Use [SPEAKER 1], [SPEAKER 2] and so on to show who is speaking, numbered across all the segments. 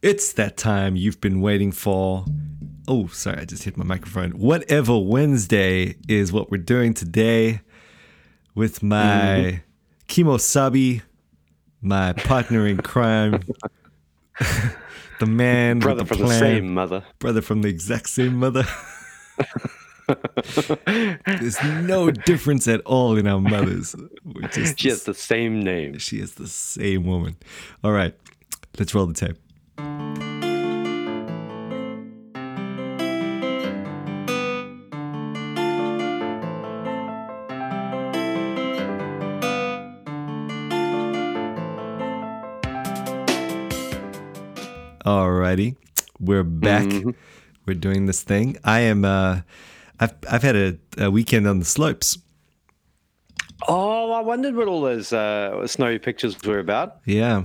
[SPEAKER 1] It's that time you've been waiting for. Oh, sorry, I just hit my microphone. Whatever Wednesday is what we're doing today with my Kimo Sabi, my partner in crime, the man,
[SPEAKER 2] Brother
[SPEAKER 1] with the
[SPEAKER 2] from
[SPEAKER 1] plan,
[SPEAKER 2] the same mother.
[SPEAKER 1] brother from the exact same mother. There's no difference at all in our mothers.
[SPEAKER 2] She has the same name.
[SPEAKER 1] she is the same woman. All right, let's roll the tape. Alrighty, we're back.
[SPEAKER 2] Mm-hmm.
[SPEAKER 1] We're doing this thing. I am. Uh, I've I've had a, a weekend on the slopes.
[SPEAKER 2] Oh, I wondered what all those uh, snowy pictures were about.
[SPEAKER 1] Yeah,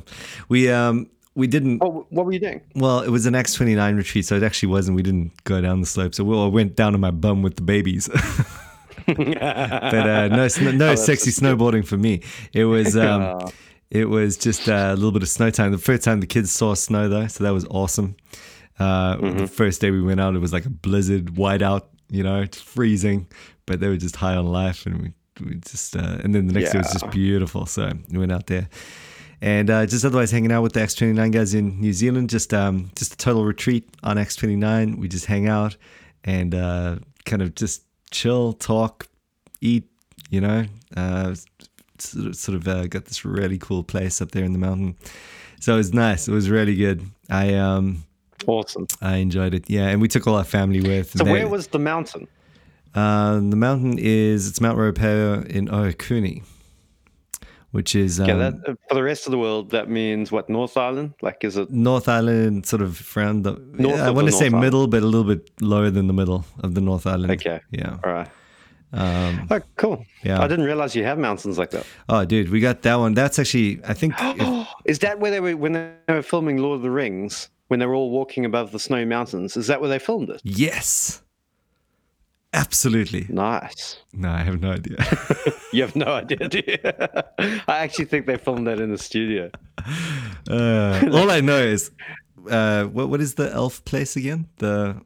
[SPEAKER 1] we um we didn't.
[SPEAKER 2] What, what were you doing?
[SPEAKER 1] Well, it was an X twenty nine retreat, so it actually wasn't. We didn't go down the slope, So we I went down on my bum with the babies. but uh, no, no sexy snowboarding for me. It was um, it was just uh, a little bit of snow time. The first time the kids saw snow though, so that was awesome. Uh, The first day we went out, it was like a blizzard, whiteout. You know, it's freezing, but they were just high on life, and we we just uh, and then the next day was just beautiful. So we went out there. And uh, just otherwise hanging out with the X29 guys in New Zealand, just um, just a total retreat on X29. We just hang out and uh, kind of just chill, talk, eat. You know, uh, sort of, sort of uh, got this really cool place up there in the mountain. So it was nice. It was really good. I um
[SPEAKER 2] Awesome.
[SPEAKER 1] I enjoyed it. Yeah, and we took all our family with.
[SPEAKER 2] So where was the mountain?
[SPEAKER 1] uh, the mountain is it's Mount Ruapehu in Ohakune, which is um,
[SPEAKER 2] Yeah, that, uh, for the rest of the world, that means what? North Island? Like, is it?
[SPEAKER 1] North Island, sort of around the.
[SPEAKER 2] North
[SPEAKER 1] I want to say
[SPEAKER 2] Island.
[SPEAKER 1] middle, but a little bit lower than the middle of the North Island.
[SPEAKER 2] Okay.
[SPEAKER 1] Yeah.
[SPEAKER 2] All right.
[SPEAKER 1] Um,
[SPEAKER 2] Oh, cool.
[SPEAKER 1] Yeah.
[SPEAKER 2] I didn't realize you have mountains like that.
[SPEAKER 1] oh, dude, we got that one. That's actually, I think. if-
[SPEAKER 2] Is that where they were when they were filming Lord of the Rings? When they were all walking above the snowy mountains? Is that where they filmed it?
[SPEAKER 1] yes. Absolutely.
[SPEAKER 2] Nice.
[SPEAKER 1] No, I have no idea.
[SPEAKER 2] You have no idea, do you? I actually think they filmed that in the studio.
[SPEAKER 1] uh, all I know is, uh, what what is the elf place again? The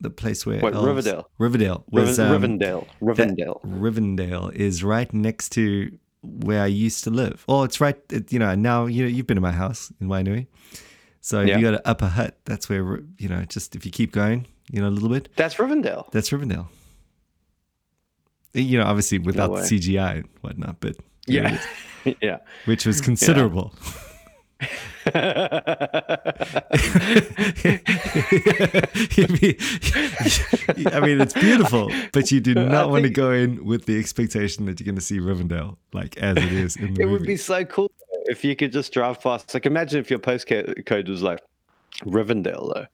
[SPEAKER 1] the place where
[SPEAKER 2] What,
[SPEAKER 1] elves-
[SPEAKER 2] Riverdale?
[SPEAKER 1] Riverdale was um,
[SPEAKER 2] Rivendell.
[SPEAKER 1] that-
[SPEAKER 2] Rivendell.
[SPEAKER 1] Rivendell is right next to where I used to live. Oh, it's right. It, you know, now you know you've been to my house in Wainui. So if
[SPEAKER 2] Yeah.
[SPEAKER 1] you go to Upper Hutt, that's where you know. Just if you keep going, you know, a little bit,
[SPEAKER 2] That's Rivendell.
[SPEAKER 1] that's Rivendell. You know, obviously without the. CGI and whatnot, but
[SPEAKER 2] Yeah. yeah.
[SPEAKER 1] which was considerable. You'd I mean, it's beautiful, but you do not want to go in with the expectation that you're going to see Rivendell like as it is in the
[SPEAKER 2] It
[SPEAKER 1] movie.
[SPEAKER 2] would be so cool if you could just drive past. Like, imagine if your postcode code was like Rivendell, though.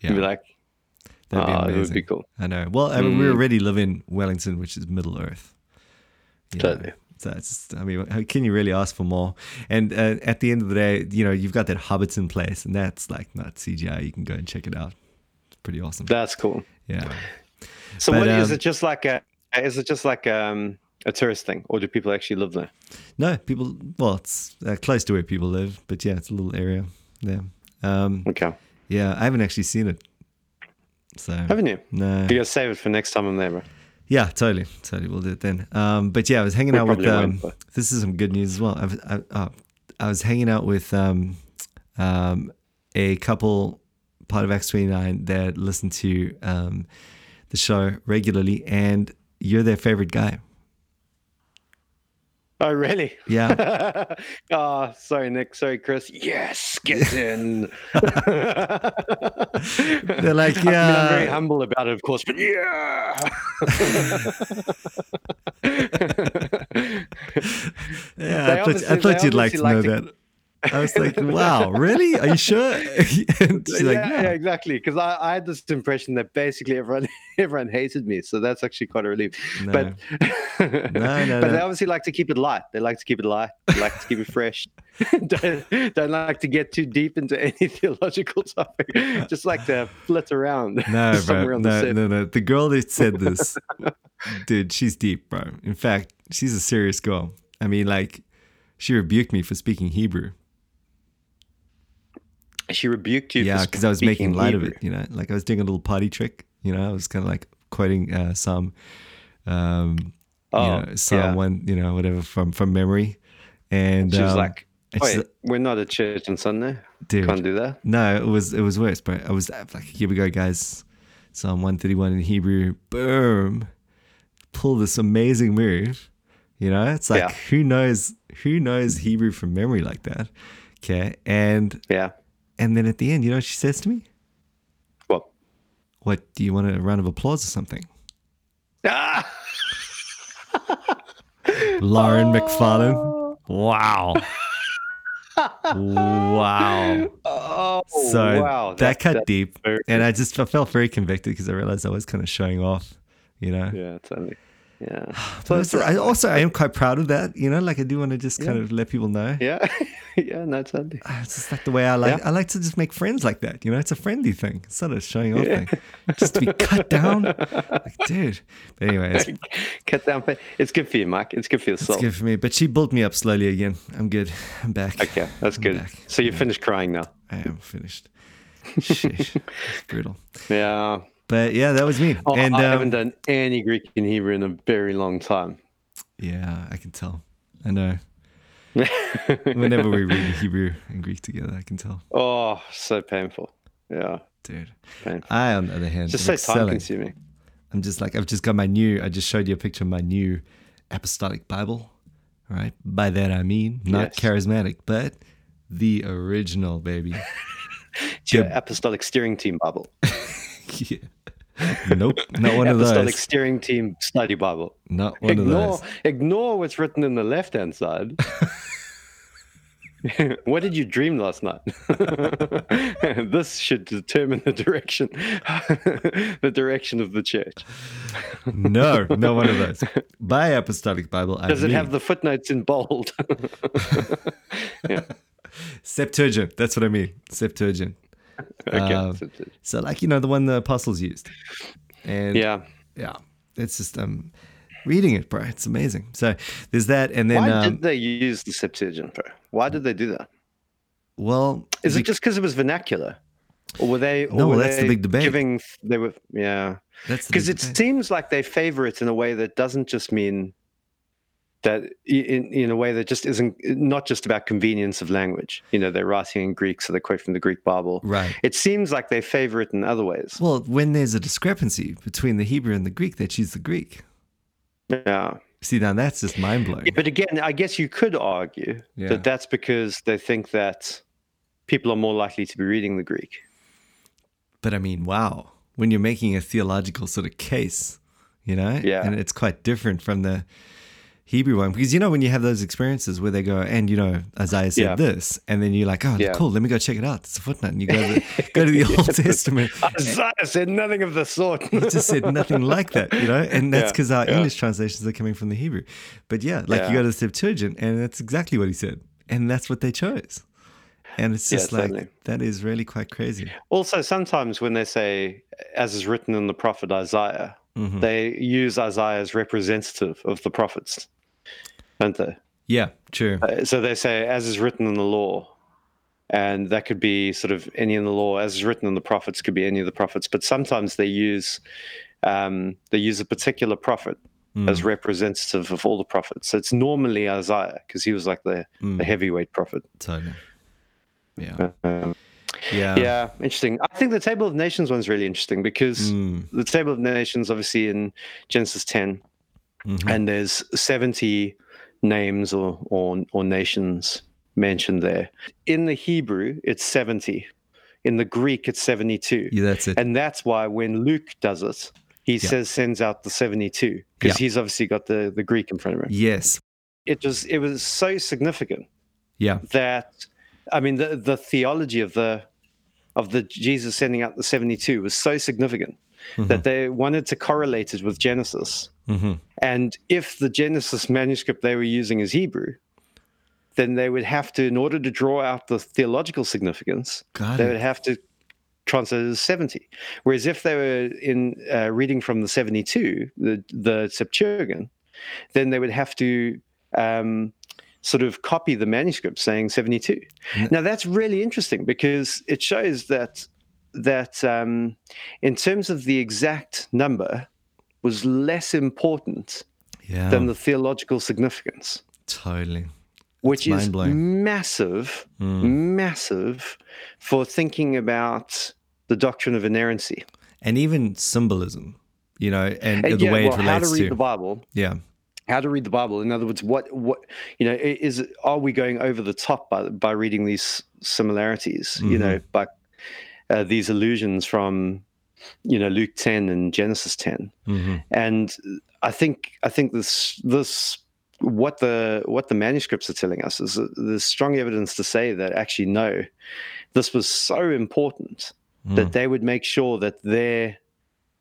[SPEAKER 1] yeah,
[SPEAKER 2] You'd be like,
[SPEAKER 1] that'd be
[SPEAKER 2] "Ah, it would be cool.
[SPEAKER 1] I know. Well, I mean, we
[SPEAKER 2] Mm.
[SPEAKER 1] already live in Wellington, which is Middle Earth. You know,
[SPEAKER 2] Totally.
[SPEAKER 1] So it's, I mean, can you really ask for more? And uh, at the end of the day, you know, you've got that Hobbiton place, and that's like not CGI. You can go and check it out. It's pretty awesome.
[SPEAKER 2] That's cool.
[SPEAKER 1] Yeah.
[SPEAKER 2] So,
[SPEAKER 1] But,
[SPEAKER 2] what is
[SPEAKER 1] um,
[SPEAKER 2] it just like a? Is it just like um, a tourist thing, or do people actually live there?
[SPEAKER 1] No, people. Well, it's uh, close to where people live, but yeah, it's a little area. Yeah. Um,
[SPEAKER 2] Okay,
[SPEAKER 1] yeah, I haven't actually seen it. So
[SPEAKER 2] haven't you?
[SPEAKER 1] no.
[SPEAKER 2] You gotta save it for next time I'm there, bro.
[SPEAKER 1] Yeah, totally, totally. We'll do it then. Um, but yeah, I was hanging
[SPEAKER 2] We
[SPEAKER 1] out with. Um, this is some good news as well. I was, I, oh, I was hanging out with um, um, a couple part of X twenty nine that listen to um, the show regularly, and you're their favorite guy.
[SPEAKER 2] Oh, really?
[SPEAKER 1] Yeah.
[SPEAKER 2] oh, sorry, Nick. Sorry, Chris. Yes, get in.
[SPEAKER 1] They're like,
[SPEAKER 2] I mean, I'm very humble about it, of course, but yeah.
[SPEAKER 1] Yeah, I thought, I thought you'd like to
[SPEAKER 2] obviously
[SPEAKER 1] know
[SPEAKER 2] like
[SPEAKER 1] that. I was like, wow, really? Are you sure? and she's
[SPEAKER 2] yeah,
[SPEAKER 1] like,
[SPEAKER 2] yeah,
[SPEAKER 1] yeah.
[SPEAKER 2] exactly. Because I, I had this impression that basically everyone everyone hated me, so that's actually quite a relief.
[SPEAKER 1] No.
[SPEAKER 2] But
[SPEAKER 1] No, no,
[SPEAKER 2] but they obviously like to keep it light. They like to keep it light. They like to keep it fresh. don't, don't like to get too deep into any theological topic. Just like to flit around.
[SPEAKER 1] No,
[SPEAKER 2] somewhere
[SPEAKER 1] bro.
[SPEAKER 2] on the
[SPEAKER 1] No,
[SPEAKER 2] set.
[SPEAKER 1] no, no. The girl that said this, dude, she's deep, bro. In fact, she's a serious girl. I mean, like, she rebuked me for speaking Hebrew.
[SPEAKER 2] She rebuked you.
[SPEAKER 1] yeah, because I was making light of it. You know, like I was doing a little party trick. You know, I was kind of like quoting uh, some, um,
[SPEAKER 2] Oh,
[SPEAKER 1] you know, Psalm
[SPEAKER 2] yeah.
[SPEAKER 1] one, you know, whatever from from memory, and
[SPEAKER 2] She was
[SPEAKER 1] um,
[SPEAKER 2] like, "Wait, we're not at church on Sunday.
[SPEAKER 1] dude,
[SPEAKER 2] Can't do that."
[SPEAKER 1] No, it was it was worse, bro. I was like, here we go, guys. Psalm one thirty one in Hebrew. Boom, pull this amazing move. You know, it's like
[SPEAKER 2] Yeah.
[SPEAKER 1] who knows who knows Hebrew from memory like that. Okay, and
[SPEAKER 2] Yeah.
[SPEAKER 1] And then at the end, you know what she says to me?
[SPEAKER 2] Well,
[SPEAKER 1] What do you want a round of applause or something?
[SPEAKER 2] ah!
[SPEAKER 1] Lauren McFarlane. Wow. wow.
[SPEAKER 2] Oh,
[SPEAKER 1] So
[SPEAKER 2] wow.
[SPEAKER 1] that cut
[SPEAKER 2] that's
[SPEAKER 1] deep.
[SPEAKER 2] very-
[SPEAKER 1] And I just I felt very convicted because I realized I was kind of showing off, you know.
[SPEAKER 2] Yeah, totally. Yeah.
[SPEAKER 1] But
[SPEAKER 2] So
[SPEAKER 1] also, I also I am quite proud of that, you know. Like I do want to just kind
[SPEAKER 2] Yeah.
[SPEAKER 1] of let people know.
[SPEAKER 2] yeah, yeah, no, totally.
[SPEAKER 1] Ah, It's just like the way I like.
[SPEAKER 2] Yeah.
[SPEAKER 1] I like to just make friends like that. You know, it's a friendly thing. It's not a showing off
[SPEAKER 2] Yeah.
[SPEAKER 1] thing. Just to be cut down, like, dude. But anyway,
[SPEAKER 2] Cut down. It's good for you, Mike. It's good for
[SPEAKER 1] your
[SPEAKER 2] soul.
[SPEAKER 1] it's good for me. But she built me up slowly again. I'm good. I'm back.
[SPEAKER 2] Okay, that's
[SPEAKER 1] I'm
[SPEAKER 2] good.
[SPEAKER 1] back.
[SPEAKER 2] So you finished crying now.
[SPEAKER 1] I am finished. Sheesh. Brutal.
[SPEAKER 2] Yeah.
[SPEAKER 1] But yeah, that was me.
[SPEAKER 2] Oh,
[SPEAKER 1] and
[SPEAKER 2] I
[SPEAKER 1] um,
[SPEAKER 2] haven't done any Greek and Hebrew in a very long time.
[SPEAKER 1] yeah, I can tell. I know. Whenever we read Hebrew and Greek together, I can tell,
[SPEAKER 2] oh, so painful. Yeah,
[SPEAKER 1] dude.
[SPEAKER 2] painful.
[SPEAKER 1] I, on the other hand,
[SPEAKER 2] Just so time consuming.
[SPEAKER 1] I'm just like I've just got my new. I just showed you a picture of my new apostolic Bible. Right. By that I mean not
[SPEAKER 2] Yes.
[SPEAKER 1] charismatic, but the original baby.
[SPEAKER 2] It's your apostolic steering team Bible.
[SPEAKER 1] yeah. Nope, not one of those.
[SPEAKER 2] apostolic steering team study Bible.
[SPEAKER 1] Not one of
[SPEAKER 2] Ignore,
[SPEAKER 1] those.
[SPEAKER 2] ignore what's written in the left hand side. what did you dream last night? this should determine the direction, the direction of the church.
[SPEAKER 1] No, not one of those. By apostolic Bible, I
[SPEAKER 2] Does it
[SPEAKER 1] mean
[SPEAKER 2] have the footnotes in bold?
[SPEAKER 1] Septuagint. That's what I mean. Septuagint.
[SPEAKER 2] okay.
[SPEAKER 1] Um, So, like you know, the one the apostles used, and
[SPEAKER 2] yeah.
[SPEAKER 1] yeah, it's just um, reading it, bro. It's amazing. So there's that, and then
[SPEAKER 2] Why
[SPEAKER 1] um,
[SPEAKER 2] did they use the Septuagint, bro? Why did they do that?
[SPEAKER 1] well,
[SPEAKER 2] Is
[SPEAKER 1] be-
[SPEAKER 2] it just because it was vernacular, or were they? Or
[SPEAKER 1] No,
[SPEAKER 2] were
[SPEAKER 1] that's the big debate.
[SPEAKER 2] Giving they were, yeah,
[SPEAKER 1] that's the
[SPEAKER 2] because it
[SPEAKER 1] debate.
[SPEAKER 2] seems like they favor it in a way that doesn't just mean that in in a way that just isn't not just about convenience of language. You know, they're writing in Greek, so they quote from the Greek Bible.
[SPEAKER 1] right.
[SPEAKER 2] It seems like they favor it in other ways.
[SPEAKER 1] Well, when there's a discrepancy between the Hebrew and the Greek, they choose the Greek.
[SPEAKER 2] Yeah.
[SPEAKER 1] See, now that's just mind blowing.
[SPEAKER 2] Yeah, but again, I guess you could argue
[SPEAKER 1] Yeah.
[SPEAKER 2] that that's because they think that people are more likely to be reading the Greek.
[SPEAKER 1] But I mean, wow, when you're making a theological sort of case, you know,
[SPEAKER 2] Yeah.
[SPEAKER 1] and it's quite different from the Hebrew one because you know when you have those experiences where they go and you know Isaiah said
[SPEAKER 2] Yeah.
[SPEAKER 1] this, and then you're like, oh,
[SPEAKER 2] Yeah.
[SPEAKER 1] cool, let me go check it out. It's a footnote, and you go to the, go to the Old Testament.
[SPEAKER 2] Isaiah said nothing of the sort.
[SPEAKER 1] He just said nothing like that, you know, and that's
[SPEAKER 2] Yeah,
[SPEAKER 1] because our
[SPEAKER 2] yeah.
[SPEAKER 1] English translations are coming from the Hebrew. But yeah, like you go to the Septuagint, and that's exactly what he said, and that's what they chose. And it's just like
[SPEAKER 2] totally.
[SPEAKER 1] that is really quite crazy.
[SPEAKER 2] Also, sometimes when they say, as is written in the prophet Isaiah,
[SPEAKER 1] Mhm.
[SPEAKER 2] they use Isaiah as representative of the prophets, don't they?
[SPEAKER 1] Yeah, true.
[SPEAKER 2] Uh, So they say, as is written in the law. And that could be sort of any in the law, as is written in the prophets, could be any of the prophets. But sometimes they use um, they use a particular prophet
[SPEAKER 1] Mm.
[SPEAKER 2] as representative of all the prophets. So it's normally Isaiah because he was like the,
[SPEAKER 1] Mm.
[SPEAKER 2] the heavyweight prophet.
[SPEAKER 1] Totally. Yeah.
[SPEAKER 2] Um,
[SPEAKER 1] Yeah.
[SPEAKER 2] yeah, interesting. I think the Table of Nations one's really interesting because
[SPEAKER 1] Mm.
[SPEAKER 2] the Table of Nations, obviously in Genesis 10,
[SPEAKER 1] Mhm.
[SPEAKER 2] and there's 70 names or, or, or nations mentioned there. In the Hebrew, it's 70. In the Greek, it's 72.
[SPEAKER 1] yeah, that's it.
[SPEAKER 2] And that's why when Luke does it, he
[SPEAKER 1] Yeah.
[SPEAKER 2] says sends out the 72 because
[SPEAKER 1] Yeah.
[SPEAKER 2] he's obviously got the, the Greek in front of him.
[SPEAKER 1] yes.
[SPEAKER 2] It was it was so significant
[SPEAKER 1] Yeah.
[SPEAKER 2] that I mean the the theology of the of the Jesus sending out the 72 was so significant
[SPEAKER 1] Mhm.
[SPEAKER 2] that they wanted to correlate it with Genesis.
[SPEAKER 1] Hmm
[SPEAKER 2] And if the Genesis manuscript they were using is Hebrew, then they would have to, in order to draw out the theological significance,
[SPEAKER 1] Got
[SPEAKER 2] they
[SPEAKER 1] it.
[SPEAKER 2] would have to translate it as 70. Whereas if they were in uh, reading from the 72, the, the Septuagint, then they would have to um, sort of copy the manuscript saying 72.
[SPEAKER 1] Mm.
[SPEAKER 2] Now that's really interesting because it shows that that um, in terms of the exact number was less important
[SPEAKER 1] Yeah.
[SPEAKER 2] than the theological significance,
[SPEAKER 1] totally.
[SPEAKER 2] which is massive,
[SPEAKER 1] Mm.
[SPEAKER 2] massive for thinking about the doctrine of inerrancy.
[SPEAKER 1] And even symbolism, you know, and
[SPEAKER 2] And
[SPEAKER 1] the
[SPEAKER 2] yeah,
[SPEAKER 1] way
[SPEAKER 2] well,
[SPEAKER 1] it
[SPEAKER 2] how
[SPEAKER 1] relates
[SPEAKER 2] to read
[SPEAKER 1] to.
[SPEAKER 2] the Bible,
[SPEAKER 1] yeah.
[SPEAKER 2] how to read the Bible. In other words, what what you know is are we going over the top by by reading these similarities? You know, by uh, these allusions from you know Luke ten and Genesis ten,
[SPEAKER 1] hmm
[SPEAKER 2] and I think I think this this what the what the manuscripts are telling us is there's strong evidence to say that actually no, this was so important that they would make sure that their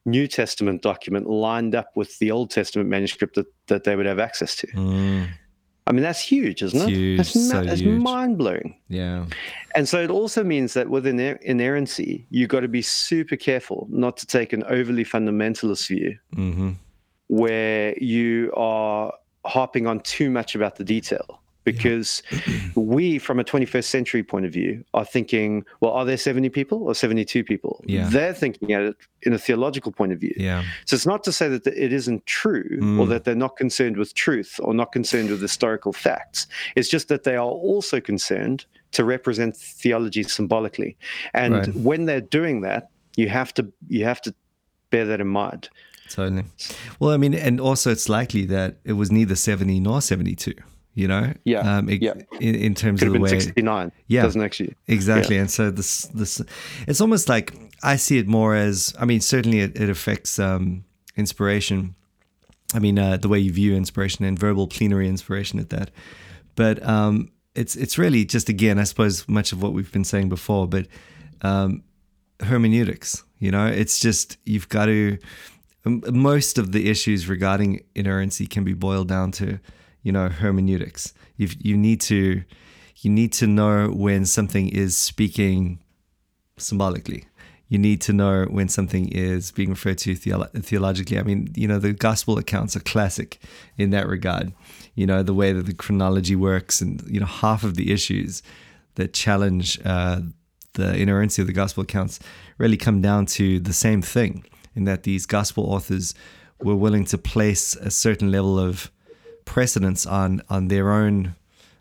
[SPEAKER 2] New Testament document lined up with the Old Testament manuscript that, that they would have access to.
[SPEAKER 1] Mm.
[SPEAKER 2] I mean, that's huge, isn't
[SPEAKER 1] It's
[SPEAKER 2] it?
[SPEAKER 1] huge,
[SPEAKER 2] That's,
[SPEAKER 1] so
[SPEAKER 2] that's
[SPEAKER 1] huge.
[SPEAKER 2] mind blowing.
[SPEAKER 1] Yeah.
[SPEAKER 2] And so it also means that with iner- inerrancy, you've got to be super careful not to take an overly fundamentalist view
[SPEAKER 1] hmm
[SPEAKER 2] where you are harping on too much about the detail. Because we, from a 21st century point of view, are thinking, well, are there 70 people or 72 people?
[SPEAKER 1] Yeah.
[SPEAKER 2] They're thinking at it in a theological point of view.
[SPEAKER 1] Yeah.
[SPEAKER 2] So it's not to say that it isn't true or
[SPEAKER 1] Mm.
[SPEAKER 2] that they're not concerned with truth or not concerned with historical facts. It's just that they are also concerned to represent theology symbolically. And
[SPEAKER 1] Right.
[SPEAKER 2] when they're doing that, you have to you have to bear that in mind.
[SPEAKER 1] Totally. Well, I mean, and also it's likely that it was neither 70 nor 72, you know?
[SPEAKER 2] Yeah,
[SPEAKER 1] Um, it-
[SPEAKER 2] yeah.
[SPEAKER 1] In, in terms
[SPEAKER 2] Could
[SPEAKER 1] of the way.
[SPEAKER 2] 69.
[SPEAKER 1] Yeah.
[SPEAKER 2] Doesn't actually.
[SPEAKER 1] Exactly. And so this, this, it's almost like I see it more as, I mean, certainly it, it affects um, inspiration. I mean, uh, the way you view inspiration and verbal plenary inspiration at that. But um, it's, it's really just, again, I suppose much of what we've been saying before, but um, hermeneutics, you know, it's just, you've got to, most of the issues regarding inerrancy can be boiled down to, you know, hermeneutics. You you need to you need to know when something is speaking symbolically. You need to know when something is being referred to theolo- theologically. I mean, you know, the gospel accounts are classic in that regard. You know, the way that the chronology works, and you know, half of the issues that challenge uh, the inerrancy of the gospel accounts really come down to the same thing, in that these gospel authors were willing to place a certain level of precedence on on their own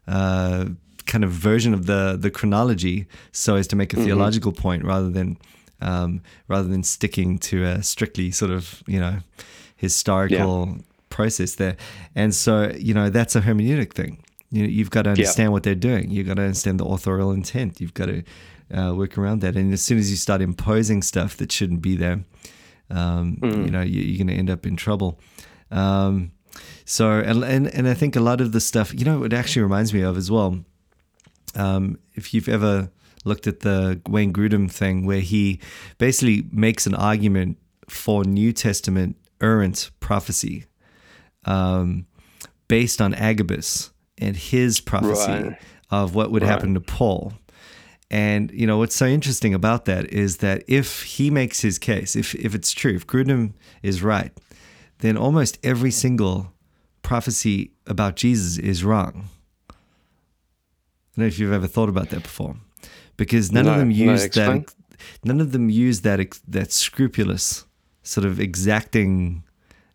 [SPEAKER 1] uh, kind of version of the the chronology, so as to make a theological point rather than um, rather than sticking to a strictly sort of you know historical process there. And so you know that's a hermeneutic thing. You you've got to understand what they're doing. You've got to understand the authorial intent. You've got to uh, work around that. And as soon as you start imposing stuff that shouldn't be there, um, you know you, you're going to end up in trouble. Um, so and, and and I think a lot of the stuff, you know, it actually reminds me of as well. Um, if you've ever looked at the Wayne Grudem thing, where he basically makes an argument for New Testament errant prophecy, um, based on Agabus and his prophecy
[SPEAKER 2] Right.
[SPEAKER 1] of what would happen to Paul. And you know what's so interesting about that is that if he makes his case, if if it's true, if Grudem is right, then almost every single prophecy about Jesus is wrong. I don't know if you've ever thought about that before, because none of them
[SPEAKER 2] no,
[SPEAKER 1] use
[SPEAKER 2] explain.
[SPEAKER 1] that. None of them use that that scrupulous sort of exacting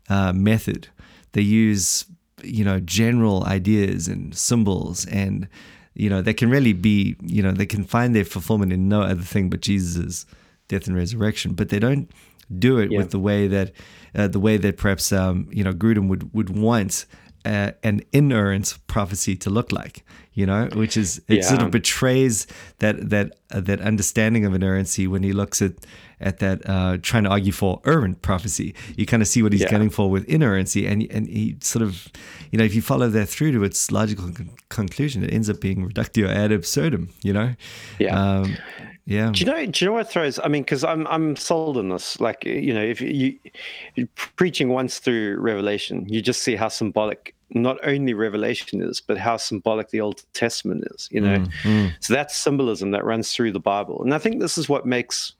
[SPEAKER 1] uh, method. They use you know general ideas and symbols and you know they can really be you know they can find their fulfillment in no other thing but Jesus' death and resurrection, but they don't do it
[SPEAKER 2] Yeah.
[SPEAKER 1] with the way that uh, the way that perhaps um, you know Grudem would would want uh, an inerrant prophecy to look like. You know, which is it sort of betrays that that uh, that understanding of inerrancy when he looks at at that uh, trying to argue for errant prophecy. You kind of see what he's
[SPEAKER 2] Yeah.
[SPEAKER 1] getting for with inerrancy, and and he sort of, you know, if you follow that through to its logical con- conclusion, it ends up being reductio ad absurdum. You know,
[SPEAKER 2] Yeah.
[SPEAKER 1] um, yeah,
[SPEAKER 2] Do you know? Do you know what throws? I mean, because I'm I'm sold on this. Like you know, if you preaching once through Revelation, you just see how symbolic not only Revelation is, but how symbolic the Old Testament is. You know,
[SPEAKER 1] Mm,
[SPEAKER 2] so that's symbolism that runs through the Bible, and I think this is what makes,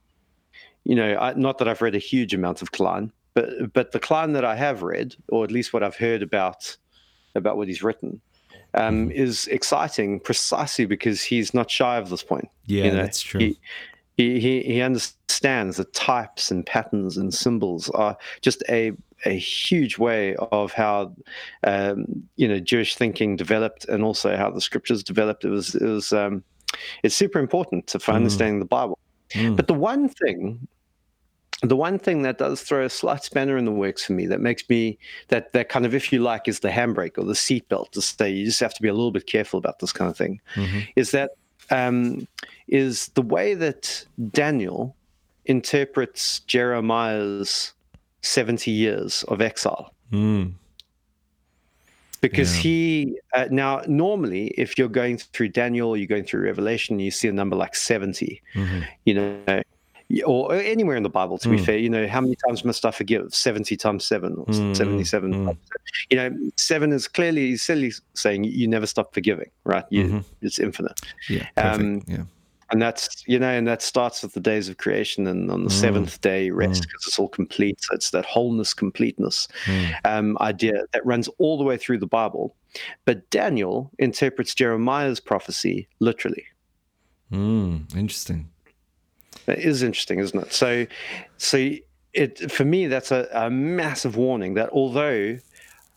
[SPEAKER 2] you know, I, not that I've read a huge amount of Kline, but but the Kline that I have read, or at least what I've heard about about what he's written, um, is exciting precisely because he's not shy of this point.
[SPEAKER 1] Yeah, you know, that's true.
[SPEAKER 2] He, he, he, he understands that types and patterns and symbols are just a a huge way of how um, you know Jewish thinking developed and also how the scriptures developed. It was it was um, it's super important to, for mm. understanding the Bible. Mm. But the one thing the one thing that does throw a slight spanner in the works for me that makes me that that kind of if you like is the handbrake or the seatbelt to stay you just have to be a little bit careful about this kind of thing mm-hmm. is that um, is the way that daniel interprets jeremiah's 70 years of exile
[SPEAKER 1] mm.
[SPEAKER 2] because yeah. he uh, now normally if you're going through daniel you're going through revelation you see a number like 70 mm-hmm. you know or anywhere in the Bible, to mm. be hmm. fair, you know, how many times must I forgive? 70 times seven or mm. 77. Mm. You know, seven is clearly, silly saying you never stop forgiving, right? You,
[SPEAKER 1] mm-hmm.
[SPEAKER 2] It's infinite.
[SPEAKER 1] Yeah. Um, yeah.
[SPEAKER 2] And that's, you know, and that starts with the days of creation and on the mm. seventh day rest because it's all complete. So it's that wholeness, completeness um, idea that runs all the way through the Bible. But Daniel interprets Jeremiah's prophecy literally.
[SPEAKER 1] interesting.
[SPEAKER 2] That is interesting, isn't it? So, so it for me that's a, a massive warning that although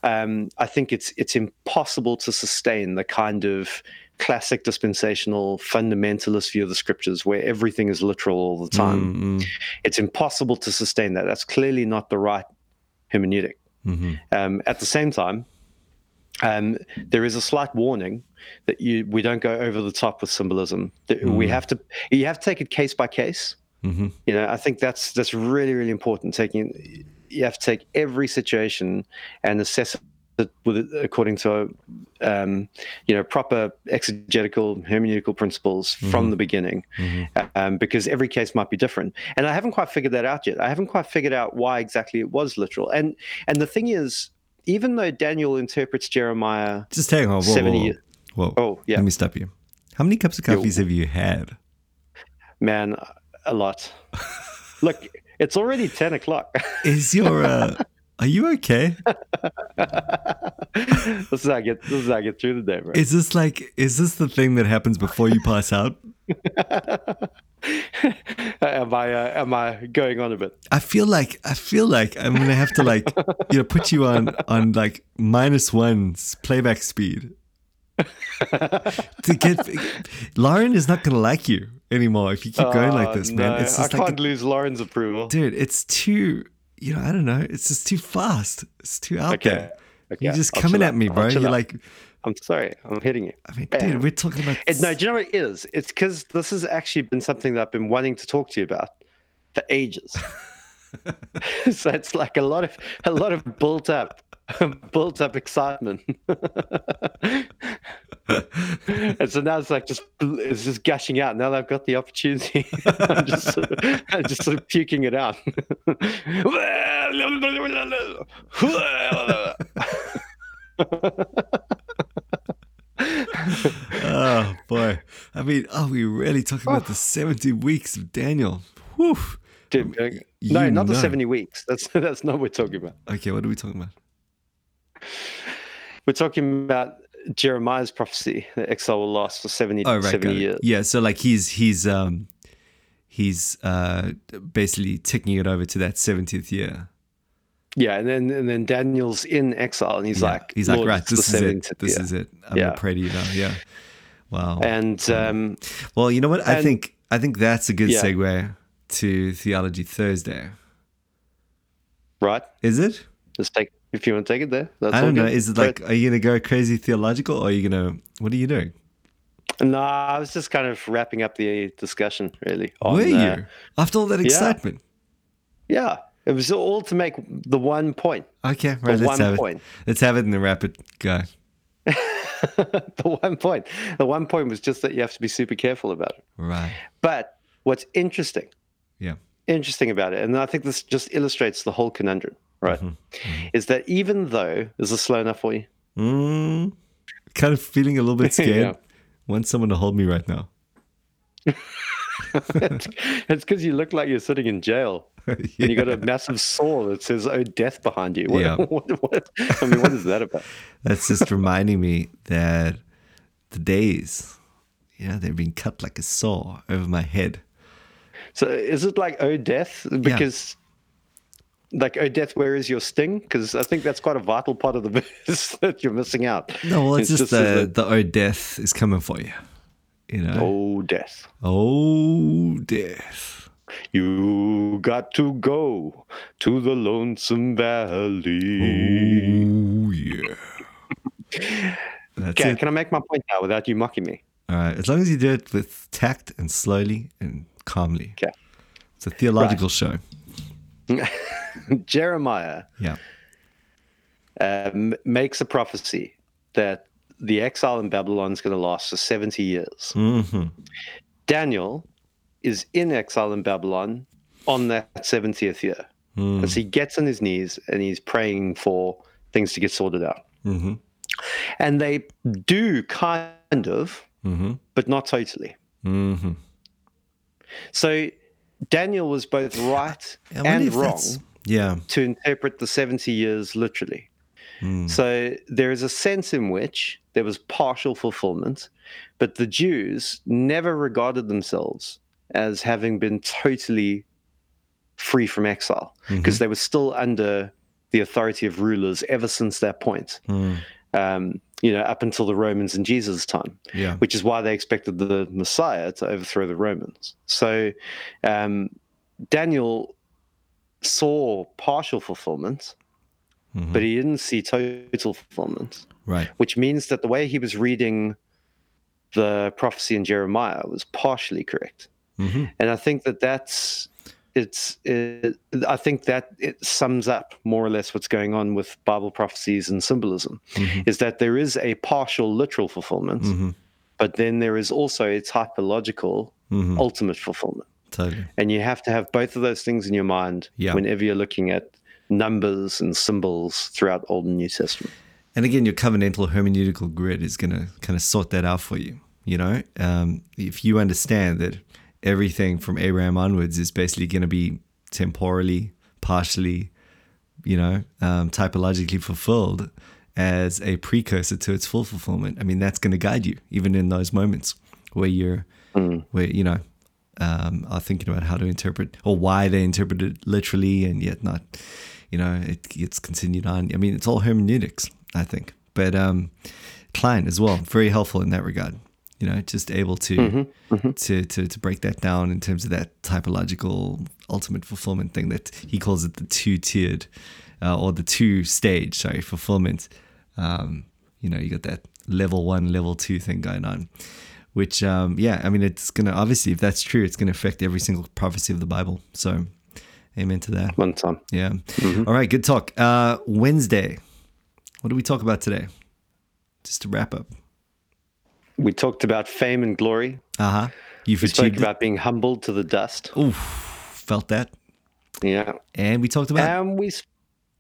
[SPEAKER 2] um, I think it's it's impossible to sustain the kind of classic dispensational fundamentalist view of the scriptures where everything is literal all the time.
[SPEAKER 1] Mm-hmm.
[SPEAKER 2] It's impossible to sustain that. That's clearly not the right hermeneutic.
[SPEAKER 1] Mm-hmm.
[SPEAKER 2] Um, at the same time, um, there is a slight warning that you we don't go over the top with symbolism. Mm. We have to you have to take it case by case.
[SPEAKER 1] Mm-hmm.
[SPEAKER 2] You know, I think that's that's really really important. Taking you have to take every situation and assess it with according to um, you know proper exegetical hermeneutical principles mm-hmm. from the beginning,
[SPEAKER 1] mm-hmm.
[SPEAKER 2] um, because every case might be different. And I haven't quite figured that out yet. I haven't quite figured out why exactly it was literal. And and the thing is, even though Daniel interprets Jeremiah,
[SPEAKER 1] just hang on, whoa, seventy. Whoa, whoa.
[SPEAKER 2] Oh yeah.
[SPEAKER 1] Let me stop you. How many cups of coffees Yo. have you had?
[SPEAKER 2] Man, a lot. Look, it's already ten o'clock.
[SPEAKER 1] Is your uh, Are you okay?
[SPEAKER 2] this is how I get. This is how I get through the day, bro.
[SPEAKER 1] Is this like? Is this the thing that happens before you pass out?
[SPEAKER 2] am I? Uh, am I going on a bit?
[SPEAKER 1] I feel like. I feel like I'm gonna have to like, you know, put you on on like minus one's playback speed. to get Lauren is not gonna like you anymore if you keep going like this, man.
[SPEAKER 2] No, it's just I can't lose Lauren's approval,
[SPEAKER 1] dude. It's too you know, I don't know. It's just too fast. It's too out okay. there. Okay. You're just I'll coming at me, bro. You're like,
[SPEAKER 2] I'm sorry, I'm hitting you.
[SPEAKER 1] I mean, Bam. dude, we're talking about.
[SPEAKER 2] It, no, do you know what it is? It's because this has actually been something that I've been wanting to talk to you about for ages. so it's like a lot of a lot of built up, built up excitement. and so now it's like just it's just gushing out. Now that I've got the opportunity, I'm just I'm just sort of puking it out.
[SPEAKER 1] Oh boy! I mean, are we really talking about the seventy weeks of Daniel? Whew.
[SPEAKER 2] Dude, uh, no, not know. the seventy weeks. That's that's not what we're talking about.
[SPEAKER 1] Okay, what are we talking about?
[SPEAKER 2] We're talking about Jeremiah's prophecy that exile will last for 70, oh, right, 70 years.
[SPEAKER 1] Yeah, so like he's he's um he's uh basically ticking it over to that 70th year.
[SPEAKER 2] Yeah, and then and then Daniel's in exile and he's yeah, like
[SPEAKER 1] he's like right, this is it. This year. is it. I'm yeah. gonna pray to you now. Yeah. Wow.
[SPEAKER 2] And um
[SPEAKER 1] well, you know what? I think I think that's a good yeah. segue to Theology Thursday.
[SPEAKER 2] Right?
[SPEAKER 1] Is it?
[SPEAKER 2] Let's take if you want to take it there. That's.
[SPEAKER 1] I don't know. Good. Is it like, are you going to go crazy theological or are you going to, what are you doing?
[SPEAKER 2] No, I was just kind of wrapping up the discussion, really.
[SPEAKER 1] On, Were you? Uh, After all that excitement?
[SPEAKER 2] Yeah. It was all to make the one point.
[SPEAKER 1] Okay, right. The let's have point. it. Let's have it in the rapid go.
[SPEAKER 2] the one point. The one point was just that you have to be super careful about it.
[SPEAKER 1] Right.
[SPEAKER 2] But what's interesting,
[SPEAKER 1] yeah,
[SPEAKER 2] interesting about it, and I think this just illustrates the whole conundrum right? Mm-hmm. mm-hmm. Is that even though is this slow enough for you?
[SPEAKER 1] Mm, kind of feeling a little bit scared. yeah. Want someone to hold me right now.
[SPEAKER 2] it's because you look like you're sitting in jail. and you got a massive saw that says "Oh Death" behind you. What,
[SPEAKER 1] Yeah.
[SPEAKER 2] what, what, I mean, what is that about?
[SPEAKER 1] That's just reminding me that the days, you know, they've been cut like a saw over my head.
[SPEAKER 2] So is it like "Oh Death"? Because like "Oh Death, where is your sting?" Because I think that's quite a vital part of the verse that you're missing out.
[SPEAKER 1] No, well, it's, just,
[SPEAKER 2] says
[SPEAKER 1] the, the oh, death is coming for you. You know?
[SPEAKER 2] "Oh Death."
[SPEAKER 1] Oh, death.
[SPEAKER 2] You got to go to the lonesome valley.
[SPEAKER 1] Oh, yeah. That's
[SPEAKER 2] Okay,
[SPEAKER 1] it.
[SPEAKER 2] can I make my point now without you mocking me?
[SPEAKER 1] All right. As long as you do it with tact and slowly and calmly.
[SPEAKER 2] Okay.
[SPEAKER 1] It's a theological show.
[SPEAKER 2] Jeremiah
[SPEAKER 1] Yeah.
[SPEAKER 2] um, makes a prophecy that the exile in Babylon is going to last for 70 years.
[SPEAKER 1] hmm
[SPEAKER 2] Daniel is in exile in Babylon on that 70th year.
[SPEAKER 1] Mm.
[SPEAKER 2] As he gets on his knees and he's praying for things to get sorted out.
[SPEAKER 1] hmm
[SPEAKER 2] And they do kind of,
[SPEAKER 1] hmm
[SPEAKER 2] but not totally.
[SPEAKER 1] hmm
[SPEAKER 2] So Daniel was both right and wrong
[SPEAKER 1] Yeah.
[SPEAKER 2] to interpret the 70 years literally.
[SPEAKER 1] Mm.
[SPEAKER 2] So there is a sense in which there was partial fulfillment, but the Jews never regarded themselves as having been totally free from exile because they were still under the authority of rulers ever since that point.
[SPEAKER 1] Mm.
[SPEAKER 2] Um, you know, up until the Romans in Jesus' time,
[SPEAKER 1] Yeah.
[SPEAKER 2] which is why they expected the Messiah to overthrow the Romans. So um, Daniel saw partial fulfillment,
[SPEAKER 1] Mhm.
[SPEAKER 2] but he didn't see total fulfillment,
[SPEAKER 1] Right.
[SPEAKER 2] which means that the way he was reading the prophecy in Jeremiah was partially correct.
[SPEAKER 1] Hmm
[SPEAKER 2] And I think that that's it's it, I think that it sums up more or less what's going on with Bible prophecies and symbolism
[SPEAKER 1] Mhm.
[SPEAKER 2] is that there is a partial literal fulfillment,
[SPEAKER 1] hmm
[SPEAKER 2] but then there is also a typological
[SPEAKER 1] hmm
[SPEAKER 2] ultimate fulfillment.
[SPEAKER 1] Totally.
[SPEAKER 2] And you have to have both of those things in your mind
[SPEAKER 1] Yeah.
[SPEAKER 2] whenever you're looking at numbers and symbols throughout Old and New Testament.
[SPEAKER 1] And again, your covenantal hermeneutical grid is going to kind of sort that out for you. You know, um, if you understand that everything from Abraham onwards is basically going to be temporally, partially, you know, um, typologically fulfilled as a precursor to its full fulfillment. I mean, that's going to guide you even in those moments where you're, where you know, um, are thinking about how to interpret or why they interpret it literally and yet not, you know, it gets continued on. I mean, it's all hermeneutics, I think. But um, Kline as well, very helpful in that regard. You know, just able to to to to break that down in terms of that typological ultimate fulfillment thing that he calls it the two tiered uh, or the two stage, sorry, fulfillment. Um, you know, you got that level one, level two thing going on which um, yeah i mean it's gonna obviously if that's true it's gonna affect every single prophecy of the bible. So amen to that.
[SPEAKER 2] One time.
[SPEAKER 1] yeah. All right good talk. Uh, wednesday. What do we talk about today? Just to wrap up
[SPEAKER 2] We talked about fame and glory.
[SPEAKER 1] uh-huh you've
[SPEAKER 2] We spoke about being humbled to the dust.
[SPEAKER 1] Oof, felt that
[SPEAKER 2] Yeah.
[SPEAKER 1] and we talked about
[SPEAKER 2] And we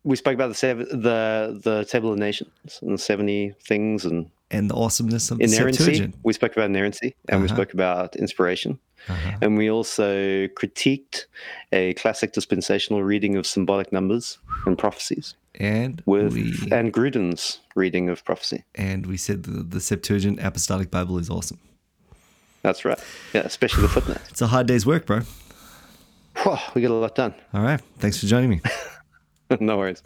[SPEAKER 2] we spoke about the seven, the the table of nations and the seventy things and
[SPEAKER 1] and the awesomeness of the
[SPEAKER 2] inerrancy.
[SPEAKER 1] Septuagint.
[SPEAKER 2] We spoke about inerrancy and we
[SPEAKER 1] Uh-huh.
[SPEAKER 2] spoke about inspiration.
[SPEAKER 1] Uh-huh.
[SPEAKER 2] And we also critiqued a classic dispensational reading of symbolic numbers and prophecies
[SPEAKER 1] and
[SPEAKER 2] with
[SPEAKER 1] we
[SPEAKER 2] and Grudem's reading of prophecy.
[SPEAKER 1] and we said the, the Septuagint Apostolic Bible is awesome.
[SPEAKER 2] That's right. Yeah, especially the footnote.
[SPEAKER 1] It's a hard day's work, bro.
[SPEAKER 2] Whew, we got a lot done.
[SPEAKER 1] All right, thanks for joining me.
[SPEAKER 2] no worries.